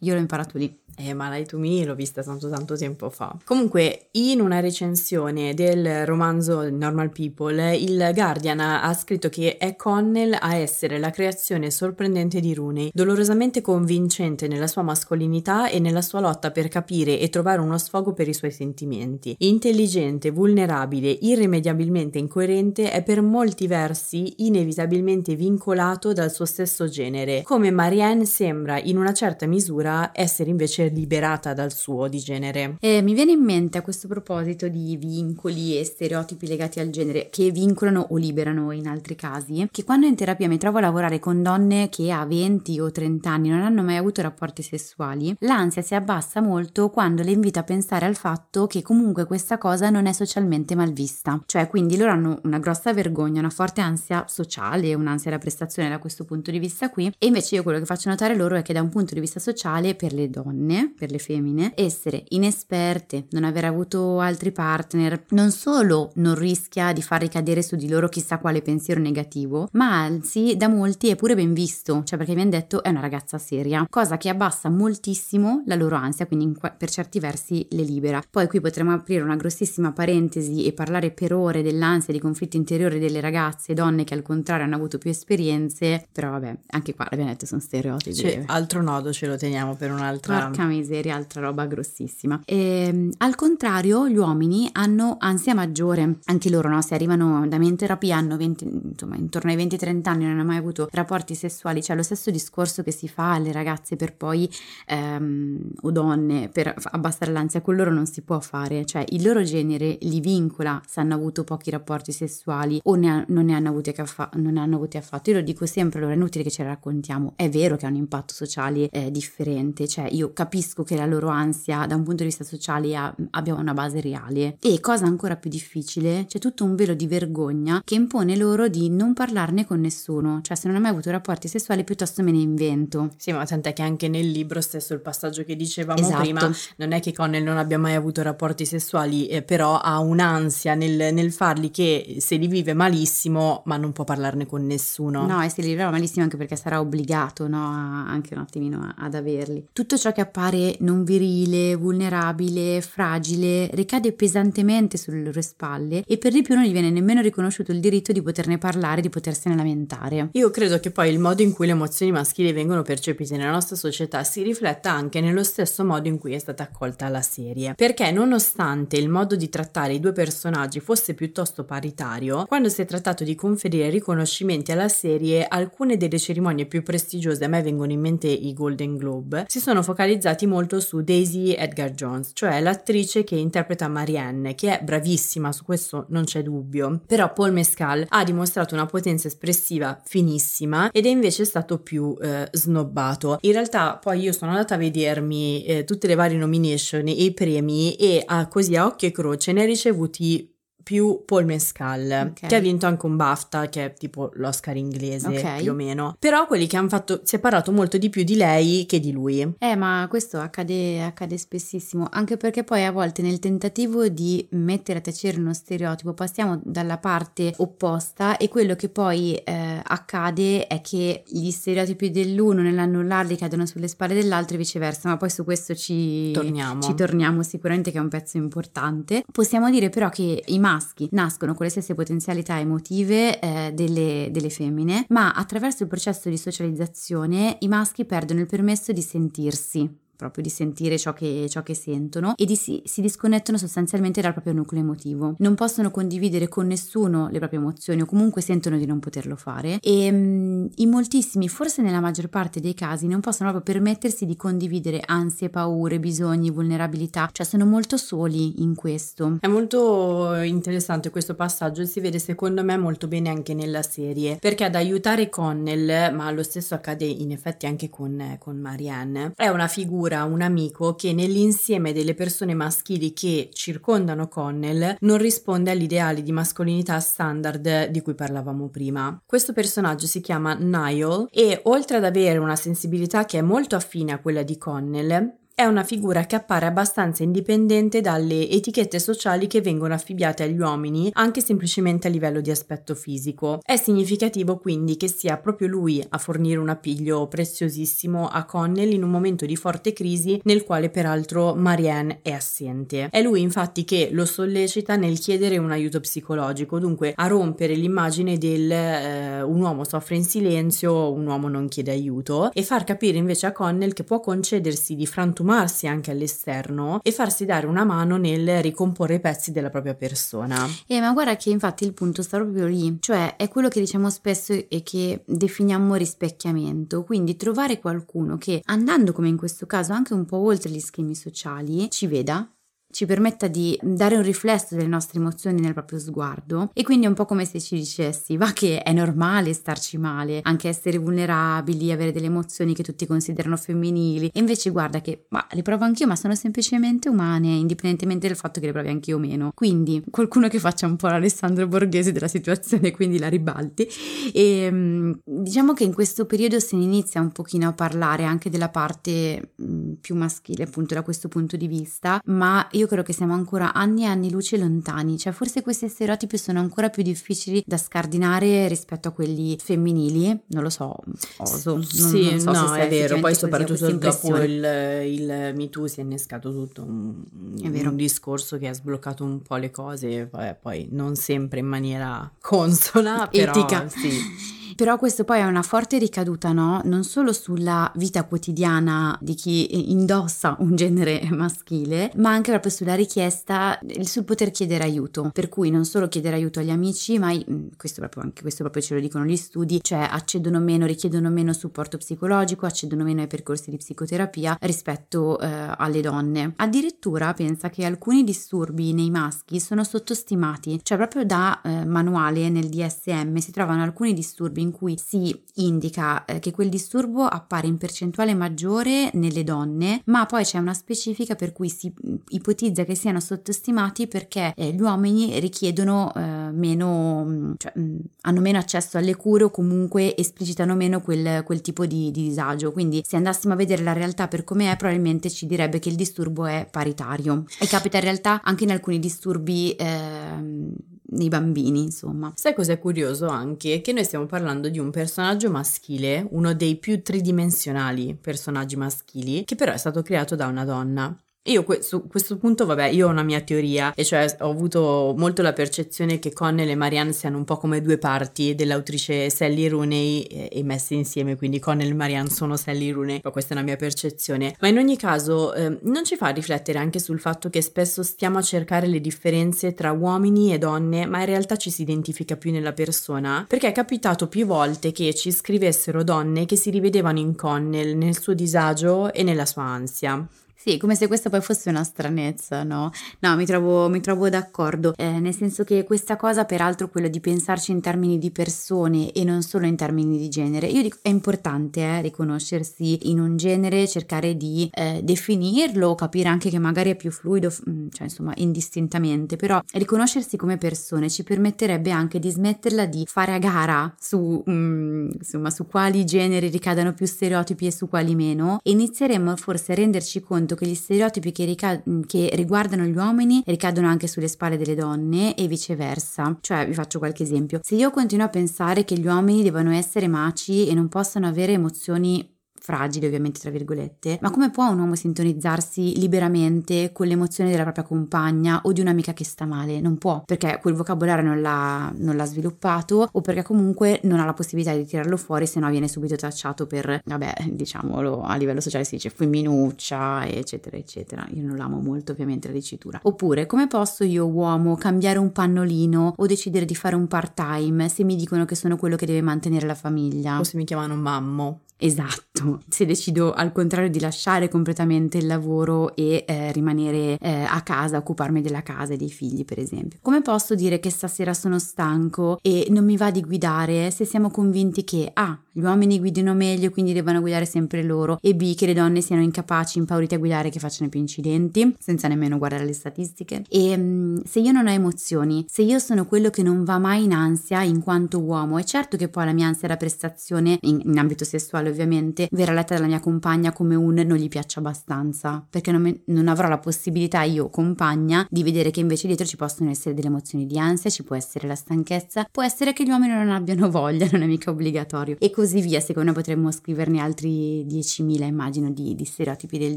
Io l'ho imparato lì. Eh, ma to Me l'ho vista tanto tanto tempo fa. Comunque, in una recensione del romanzo Normal People, il Guardian ha scritto che è Connell a essere la creazione sorprendente di Rooney, dolorosamente convincente nella sua mascolinità e nella sua lotta per capire e trovare uno sfogo per i suoi sentimenti. Intelligente, vulnerabile, irrimediabilmente incoerente, è per molti versi inevitabilmente vincolato dal suo stesso genere, come Marianne sembra in una certa misura essere invece liberata dal suo di genere. Eh, mi viene in mente a questo proposito di vincoli e stereotipi legati al genere che vincolano o liberano in altri casi, che quando in terapia mi trovo a lavorare con donne che a 20 o 30 anni non hanno mai avuto rapporti sessuali, l'ansia si abbassa molto quando le invito a pensare al fatto che comunque questa cosa non è socialmente mal vista. Cioè, quindi loro hanno una grossa vergogna, una forte ansia sociale, un'ansia da prestazione da questo punto di vista qui, e invece io quello che faccio notare loro è che da un punto di vista sociale per le donne per le femmine, essere inesperte, non aver avuto altri partner, non solo non rischia di far ricadere su di loro chissà quale pensiero negativo, ma anzi da molti è pure ben visto, cioè perché mi hanno detto è una ragazza seria, cosa che abbassa moltissimo la loro ansia, quindi per certi versi le libera. Poi qui potremmo aprire una grossissima parentesi e parlare per ore dell'ansia di conflitto interiore delle ragazze e donne che al contrario hanno avuto più esperienze, però vabbè, anche qua l'abbiamo detto sono stereotipi. Cioè, altro nodo ce lo teniamo per un'altra Porca miseria, altra roba grossissima. E, ehm, al contrario, gli uomini hanno ansia maggiore, anche loro, no? Se arrivano da me in terapia hanno 20, insomma, intorno ai 20-30 anni, non hanno mai avuto rapporti sessuali, cioè lo stesso discorso che si fa alle ragazze per poi, ehm, o donne, per abbassare l'ansia, con loro non si può fare, cioè il loro genere li vincola se hanno avuto pochi rapporti sessuali o ne ha, non, ne hanno avuti affa- non hanno avuti affatto. Io lo dico sempre, allora è inutile che ce la raccontiamo, è vero che ha un impatto sociale eh, differente, cioè io capisco che la loro ansia da un punto di vista sociale ha, abbia una base reale. E cosa ancora più difficile, c'è tutto un velo di vergogna che impone loro di non parlarne con nessuno, cioè se non hai mai avuto rapporti sessuali piuttosto me ne invento. Sì, ma tant'è che anche nel libro stesso il passaggio che dicevamo esatto. prima, non è che Connell non abbia mai avuto rapporti sessuali, eh, però ha un'ansia nel, nel, farli che se li vive malissimo, ma non può parlarne con nessuno. No, e se li vivrà malissimo anche perché sarà obbligato, no, anche un attimino ad averli. Tutto ciò che appare non virile, vulnerabile, fragile, ricade pesantemente sulle loro spalle e per di più non gli viene nemmeno riconosciuto il diritto di poterne parlare, di potersene lamentare. Io credo che poi il modo in cui le emozioni maschili vengono percepite nella nostra società si rifletta anche nello stesso modo in cui è stata accolta la serie. Perché nonostante il modo di trattare i due personaggi fosse piuttosto paritario, quando si è trattato di conferire riconoscimenti alla serie, alcune delle cerimonie più prestigiose, a me vengono in mente i Golden Globe, si sono focalizzati molto su Daisy Edgar Jones, cioè l'attrice che interpreta Marianne, che è bravissima, su questo non c'è dubbio. Però Paul Mescal ha dimostrato una potenza espressiva finissima ed è invece stato più eh, snobbato. In realtà poi io sono andata a vedermi eh, tutte le varie nomination e i premi e a, così a occhio e croce ne ha ricevuti più Paul Mescal, okay. che ha vinto anche un BAFTA, che è tipo l'Oscar inglese okay. più o meno. Però quelli che hanno fatto, si è parlato molto di più di lei che di lui. Eh, ma questo accade, accade spessissimo, anche perché poi a volte nel tentativo di mettere a tacere uno stereotipo passiamo dalla parte opposta e quello che poi eh, accade è che gli stereotipi dell'uno nell'annullarli cadono sulle spalle dell'altro e viceversa, ma poi su questo ci torniamo. ci torniamo sicuramente che è un pezzo importante. Possiamo dire però che i maschi nascono con le stesse potenzialità emotive eh, delle, delle femmine, ma attraverso il processo di socializzazione i maschi perdono il permesso di sentirsi proprio di sentire ciò che, ciò che sentono e di, si, si, disconnettono sostanzialmente dal proprio nucleo emotivo. Non possono condividere con nessuno le proprie emozioni o comunque sentono di non poterlo fare e um, in moltissimi, forse nella maggior parte dei casi, non possono proprio permettersi di condividere ansie, paure, bisogni, vulnerabilità, cioè sono molto soli in questo. È molto interessante questo passaggio e si vede secondo me molto bene anche nella serie perché ad aiutare Connell, ma lo stesso accade in effetti anche con, con Marianne, è una figura rassicura un amico che nell'insieme delle persone maschili che circondano Connell non risponde agli ideali di mascolinità standard di cui parlavamo prima. Questo personaggio si chiama Niall e oltre ad avere una sensibilità che è molto affine a quella di Connell, è una figura che appare abbastanza indipendente dalle etichette sociali che vengono affibbiate agli uomini, anche semplicemente a livello di aspetto fisico. È significativo quindi che sia proprio lui a fornire un appiglio preziosissimo a Connell in un momento di forte crisi nel quale peraltro Marianne è assente. È lui infatti che lo sollecita nel chiedere un aiuto psicologico, dunque a rompere l'immagine del eh, un uomo soffre in silenzio, un uomo non chiede aiuto e far capire invece a Connell che può concedersi di frantumare consumarsi anche all'esterno e farsi dare una mano nel ricomporre i pezzi della propria persona. Eh, ma guarda che infatti il punto sta proprio lì, cioè è quello che diciamo spesso e che definiamo rispecchiamento, quindi trovare qualcuno che andando come in questo caso anche un po' oltre gli schemi sociali ci veda, ci permetta di dare un riflesso delle nostre emozioni nel proprio sguardo. E quindi è un po' come se ci dicessi va che è normale starci male, anche essere vulnerabili, avere delle emozioni che tutti considerano femminili. E invece guarda che ma le provo anch'io ma sono semplicemente umane indipendentemente dal fatto che le provi anch'io o meno. Quindi qualcuno che faccia un po' l'Alessandro Borghese della situazione quindi la ribalti. E mm, diciamo che in questo periodo se ne inizia un pochino a parlare anche della parte mm, più maschile appunto da questo punto di vista ma credo che siamo ancora anni e anni luce lontani, cioè forse questi stereotipi sono ancora più difficili da scardinare rispetto a quelli femminili, non lo so, oso. Non, sì, non so no, è vero, poi soprattutto dopo il, il Me Too si è innescato tutto un, un, discorso che ha sbloccato un po' le cose, poi, poi non sempre in maniera consona, però Etica. sì. Però questo poi ha una forte ricaduta, no? Non solo sulla vita quotidiana di chi indossa un genere maschile, ma anche proprio sulla richiesta, sul poter chiedere aiuto. Per cui non solo chiedere aiuto agli amici, ma mm, questo proprio, anche questo proprio ce lo dicono gli studi, cioè accedono meno, richiedono meno supporto psicologico, accedono meno ai percorsi di psicoterapia rispetto eh, alle donne. Addirittura pensa che alcuni disturbi nei maschi sono sottostimati, cioè proprio da eh, manuale nel DSM si trovano alcuni disturbi in in cui si indica eh, che quel disturbo appare in percentuale maggiore nelle donne, ma poi c'è una specifica per cui si mm, ipotizza che siano sottostimati perché eh, gli uomini richiedono eh, meno, mm, cioè mm, hanno meno accesso alle cure o comunque esplicitano meno quel, quel tipo di, di, disagio. Quindi se andassimo a vedere la realtà per come è, probabilmente ci direbbe che il disturbo è paritario. E capita in realtà anche in alcuni disturbi ehm, nei bambini, insomma. Sai cos'è curioso anche? Che noi stiamo parlando di un personaggio maschile, uno dei più tridimensionali personaggi maschili, che però è stato creato da una donna. Io que- su questo punto, vabbè, io ho una mia teoria, e cioè ho avuto molto la percezione che Connell e Marianne siano un po' come due parti dell'autrice Sally Rooney e, e messe insieme, quindi Connell e Marianne sono Sally Rooney, però questa è una mia percezione. Ma in ogni caso, eh, non ci fa riflettere anche sul fatto che spesso stiamo a cercare le differenze tra uomini e donne, ma in realtà ci si identifica più nella persona? Perché è capitato più volte che ci scrivessero donne che si rivedevano in Connell, nel suo disagio e nella sua ansia. Sì, come se questa poi fosse una stranezza, no? No, mi trovo, mi trovo d'accordo, eh, nel senso che questa cosa, peraltro, quello di pensarci in termini di persone e non solo in termini di genere, io dico è importante eh, riconoscersi in un genere, cercare di eh, definirlo, capire anche che magari è più fluido, mm, cioè insomma indistintamente, però riconoscersi come persone ci permetterebbe anche di smetterla di fare a gara su, mm, insomma, su quali generi ricadano più stereotipi e su quali meno e inizieremmo forse a renderci conto conto che gli stereotipi che, rica- che riguardano gli uomini ricadono anche sulle spalle delle donne e viceversa. Cioè, vi faccio qualche esempio. Se io continuo a pensare che gli uomini devono essere maci e non possono avere emozioni fragili ovviamente tra virgolette, ma come può un uomo sintonizzarsi liberamente con l'emozione della propria compagna o di un'amica che sta male? Non può, perché quel vocabolario non l'ha, non l'ha sviluppato o perché comunque non ha la possibilità di tirarlo fuori, se no viene subito tacciato per, vabbè, diciamolo, a livello sociale si dice femminuccia, eccetera, eccetera. Io non l'amo molto ovviamente la dicitura. Oppure, come posso io uomo cambiare un pannolino o decidere di fare un part time se mi dicono che sono quello che deve mantenere la famiglia? O se mi chiamano mammo Esatto, se decido al contrario di lasciare completamente il lavoro e eh, rimanere eh, a casa, occuparmi della casa e dei figli, per esempio. Come posso dire che stasera sono stanco e non mi va di guidare se siamo convinti che A. gli uomini guidino meglio, quindi devono guidare sempre loro, e B. che le donne siano incapaci, impaurite a guidare, che facciano più incidenti, senza nemmeno guardare le statistiche. E mm, se io non ho emozioni, se io sono quello che non va mai in ansia in quanto uomo, è certo che poi la mia ansia da prestazione in, in ambito sessuale ovviamente, verrà letta dalla mia compagna come un non gli piace abbastanza, perché non, me, non avrò la possibilità io, compagna, di vedere che invece dietro ci possono essere delle emozioni di ansia, ci può essere la stanchezza, può essere che gli uomini non abbiano voglia, non è mica obbligatorio, e così via. Secondo me potremmo scriverne altri 10.000, immagino, di, di stereotipi del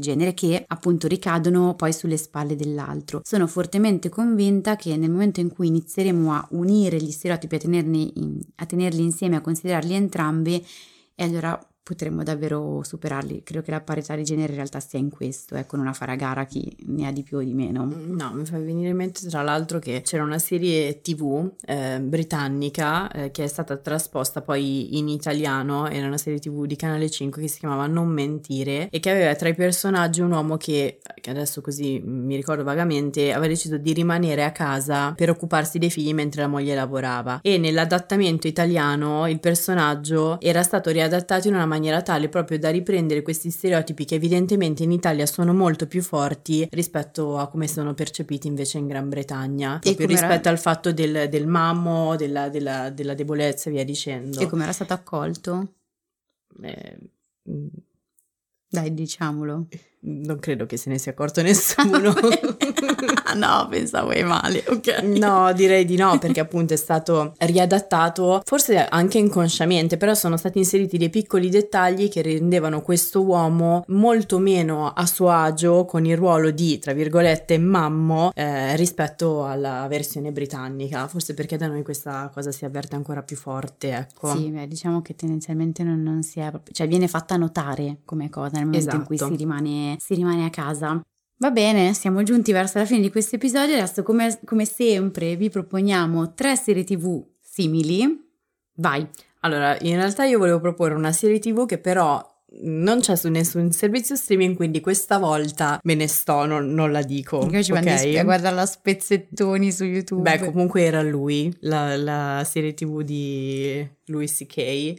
genere che appunto ricadono poi sulle spalle dell'altro. Sono fortemente convinta che nel momento in cui inizieremo a unire gli stereotipi, a, in, a tenerli insieme, a considerarli entrambi, e allora potremmo davvero superarli. Credo che la parità di genere in realtà sia in questo, ecco, non a fare a gara chi ne ha di più o di meno. Mm, no, mi fa venire in mente tra l'altro che c'era una serie tv eh, britannica eh, che è stata trasposta poi in italiano, era una serie tv di Canale 5 che si chiamava Non mentire e che aveva tra i personaggi un uomo che, che adesso così mi ricordo vagamente, aveva deciso di rimanere a casa per occuparsi dei figli mentre la moglie lavorava e nell'adattamento italiano il personaggio era stato riadattato in una maniera tale proprio da riprendere questi stereotipi che evidentemente in Italia sono molto più forti rispetto a come sono percepiti invece in Gran Bretagna, proprio rispetto al fatto del, del mammo, della, della, della, debolezza e via dicendo. E come era stato accolto? Eh, dai, diciamolo. Non credo che se ne sia accorto nessuno. no, pensavo ai male, ok. No, direi di no, perché appunto è stato riadattato, forse anche inconsciamente, però sono stati inseriti dei piccoli dettagli che rendevano questo uomo molto meno a suo agio con il ruolo di, tra virgolette, mammo eh, rispetto alla versione britannica. Forse perché da noi questa cosa si avverte ancora più forte, ecco. Sì, beh, diciamo che tendenzialmente non, non si è, cioè viene fatta notare come cosa nel momento esatto. in cui si rimane si rimane a casa. Va bene, siamo giunti verso la fine di questo episodio. Adesso, come, come sempre, vi proponiamo tre serie TV simili. Vai. Allora, in realtà io volevo proporre una serie TV che però non c'è su nessun servizio streaming, quindi questa volta me ne sto, non, non la dico. Io ci okay? a guardare la spezzettoni su YouTube. Beh, comunque era lui, la, la serie TV di Louis C.K.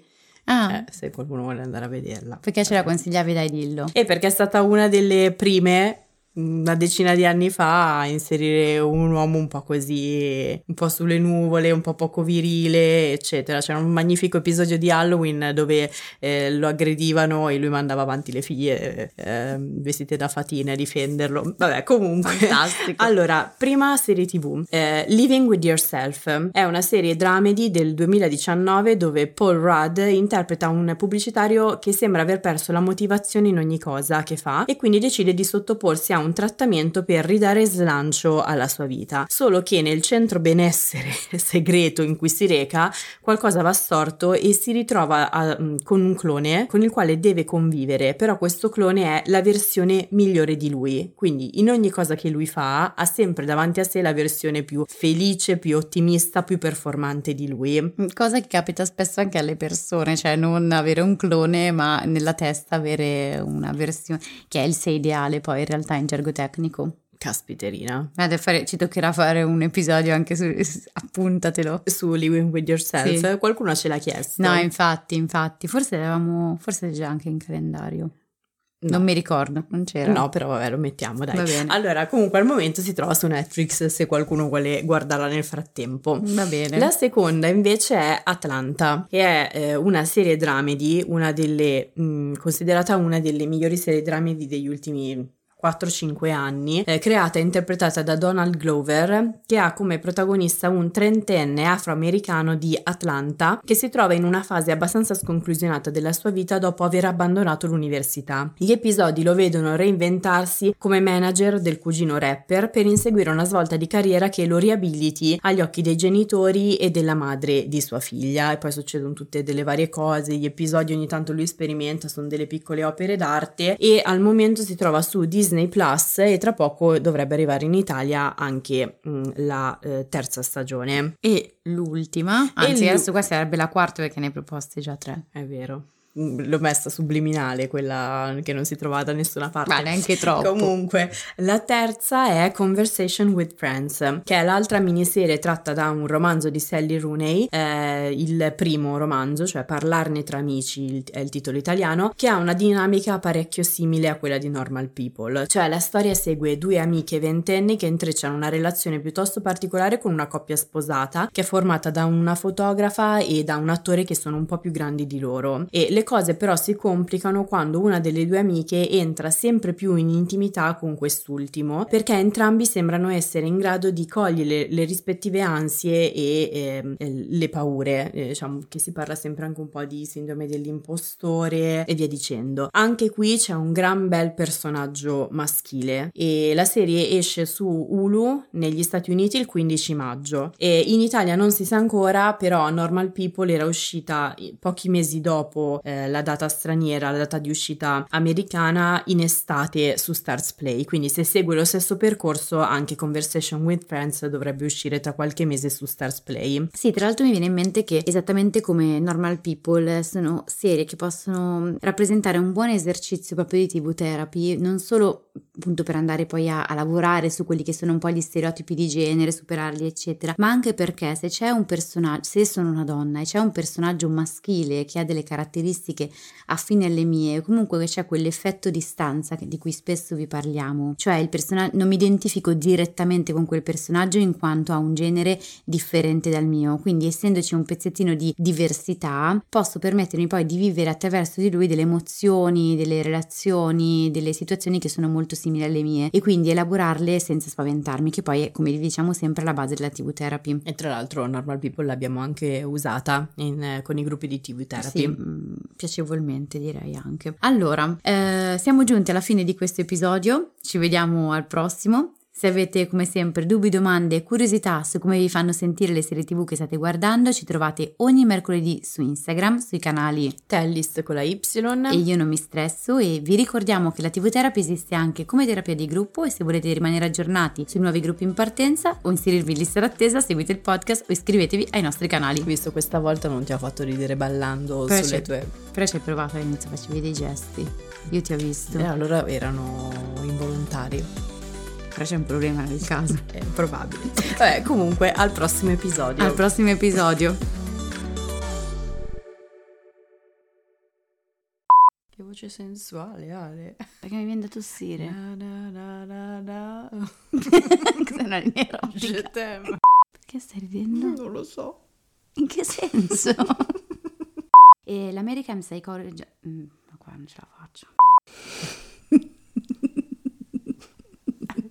Ah. Eh, se qualcuno vuole andare a vederla. Perché ce la consigliavi dai dillo? E perché è stata una delle prime una decina di anni fa a inserire un uomo un po' così, un po' sulle nuvole, un po' poco virile, eccetera. C'era un magnifico episodio di Halloween dove eh, lo aggredivano e lui mandava avanti le figlie eh, vestite da fatine a difenderlo. Vabbè, comunque. Fantastico. allora, prima serie TV, eh, Living with Yourself, è una serie dramedy del 2019 dove Paul Rudd interpreta un pubblicitario che sembra aver perso la motivazione in ogni cosa che fa e quindi decide di sottoporsi a un trattamento per ridare slancio alla sua vita. Solo che nel centro benessere segreto in cui si reca qualcosa va storto e si ritrova a, mm, con un clone con il quale deve convivere, però questo clone è la versione migliore di lui. Quindi in ogni cosa che lui fa ha sempre davanti a sé la versione più felice, più ottimista, più performante di lui. Mm, cosa che capita spesso anche alle persone, cioè non avere un clone, ma nella testa avere una versione che è il sé ideale poi in realtà in gergo tecnico. Caspiterina. Eh, fare, ci toccherà fare un episodio anche su, appuntatelo. Su Living With Yourself. Sì. Qualcuno ce l'ha chiesto. No, infatti, infatti. Forse l'avevamo, forse già anche in calendario. No. Non mi ricordo, non c'era. No, però vabbè, lo mettiamo, dai. Va bene. Allora, comunque al momento si trova su Netflix se qualcuno vuole guardarla nel frattempo. Va bene. La seconda invece è Atlanta, che è eh, una serie dramedy, una delle mh, mm, considerata una delle migliori serie dramedy degli ultimi 4-5 anni, eh, creata e interpretata da Donald Glover, che ha come protagonista un trentenne afroamericano di Atlanta che si trova in una fase abbastanza sconclusionata della sua vita dopo aver abbandonato l'università. Gli episodi lo vedono reinventarsi come manager del cugino rapper per inseguire una svolta di carriera che lo riabiliti agli occhi dei genitori e della madre di sua figlia e poi succedono tutte delle varie cose, gli episodi ogni tanto lui sperimenta, sono delle piccole opere d'arte e al momento si trova su Disney Disney Plus e tra poco dovrebbe arrivare in Italia anche mh, mm, la eh, terza stagione. E l'ultima, anzi e adesso questa sarebbe la quarta perché ne hai proposte già tre. È vero. L'ho messa subliminale, quella che non si trova da nessuna parte. Ma neanche troppo. Comunque, la terza è Conversation with Friends, che è l'altra miniserie tratta da un romanzo di Sally Rooney, eh, il primo romanzo, cioè Parlarne tra amici è il titolo italiano, che ha una dinamica parecchio simile a quella di Normal People. Cioè la storia segue due amiche ventenni che intrecciano una relazione piuttosto particolare con una coppia sposata, che è formata da una fotografa e da un attore che sono un po' più grandi di loro. E le cose però si complicano quando una delle due amiche entra sempre più in intimità con quest'ultimo, perché entrambi sembrano essere in grado di cogliere le, rispettive ansie e eh, le paure, eh, diciamo che si parla sempre anche un po' di sindrome dell'impostore e via dicendo. Anche qui c'è un gran bel personaggio maschile e la serie esce su Hulu negli Stati Uniti il 15 maggio e in Italia non si sa ancora, però Normal People era uscita pochi mesi dopo eh, la data straniera, la data di uscita americana in estate su Stars Play, quindi se segue lo stesso percorso anche Conversation with Friends dovrebbe uscire tra qualche mese su Stars Play. Sì, tra l'altro mi viene in mente che esattamente come Normal People sono serie che possono rappresentare un buon esercizio proprio di TV therapy, non solo appunto per andare poi a, a lavorare su quelli che sono un po' gli stereotipi di genere, superarli eccetera, ma anche perché se c'è un personaggio, se sono una donna e c'è un personaggio maschile che ha delle caratteristiche caratteristiche affini alle mie, comunque c'è quell'effetto di stanza di cui spesso vi parliamo, cioè il personaggio non mi identifico direttamente con quel personaggio in quanto ha un genere differente dal mio, quindi essendoci un pezzettino di diversità, posso permettermi poi di vivere attraverso di lui delle emozioni, delle relazioni, delle situazioni che sono molto simili alle mie e quindi elaborarle senza spaventarmi, che poi è come diciamo sempre la base della TV therapy. E tra l'altro Normal People l'abbiamo anche usata in, con i gruppi di TV therapy. Sì, mm, piacevolmente direi anche. Allora, eh, siamo giunti alla fine di questo episodio, ci vediamo al prossimo. Se avete come sempre dubbi, domande e curiosità su come vi fanno sentire le serie tv che state guardando, ci trovate ogni mercoledì su Instagram, sui canali Tellist con la Y e Io non mi stresso e vi ricordiamo che la TV Therapy esiste anche come terapia di gruppo e se volete rimanere aggiornati sui nuovi gruppi in partenza o inserirvi in lista d'attesa seguite il podcast o iscrivetevi ai nostri canali. Visto questa volta non ti ha fatto ridere ballando però sulle tue... Però ci hai provato all'inizio, facevi dei gesti. Io ti ho visto. E eh, allora erano involontari c'è un problema nel caso. È probabile. Vabbè, comunque, al prossimo episodio. Al prossimo episodio. Che voce sensuale, Ale. Perché mi viene da tossire. Na na na na na. Cos'è una linea erotica? Perché stai ridendo? Non lo so. In che senso? e l'American Psychology... Mm, ma qua non ce la faccio.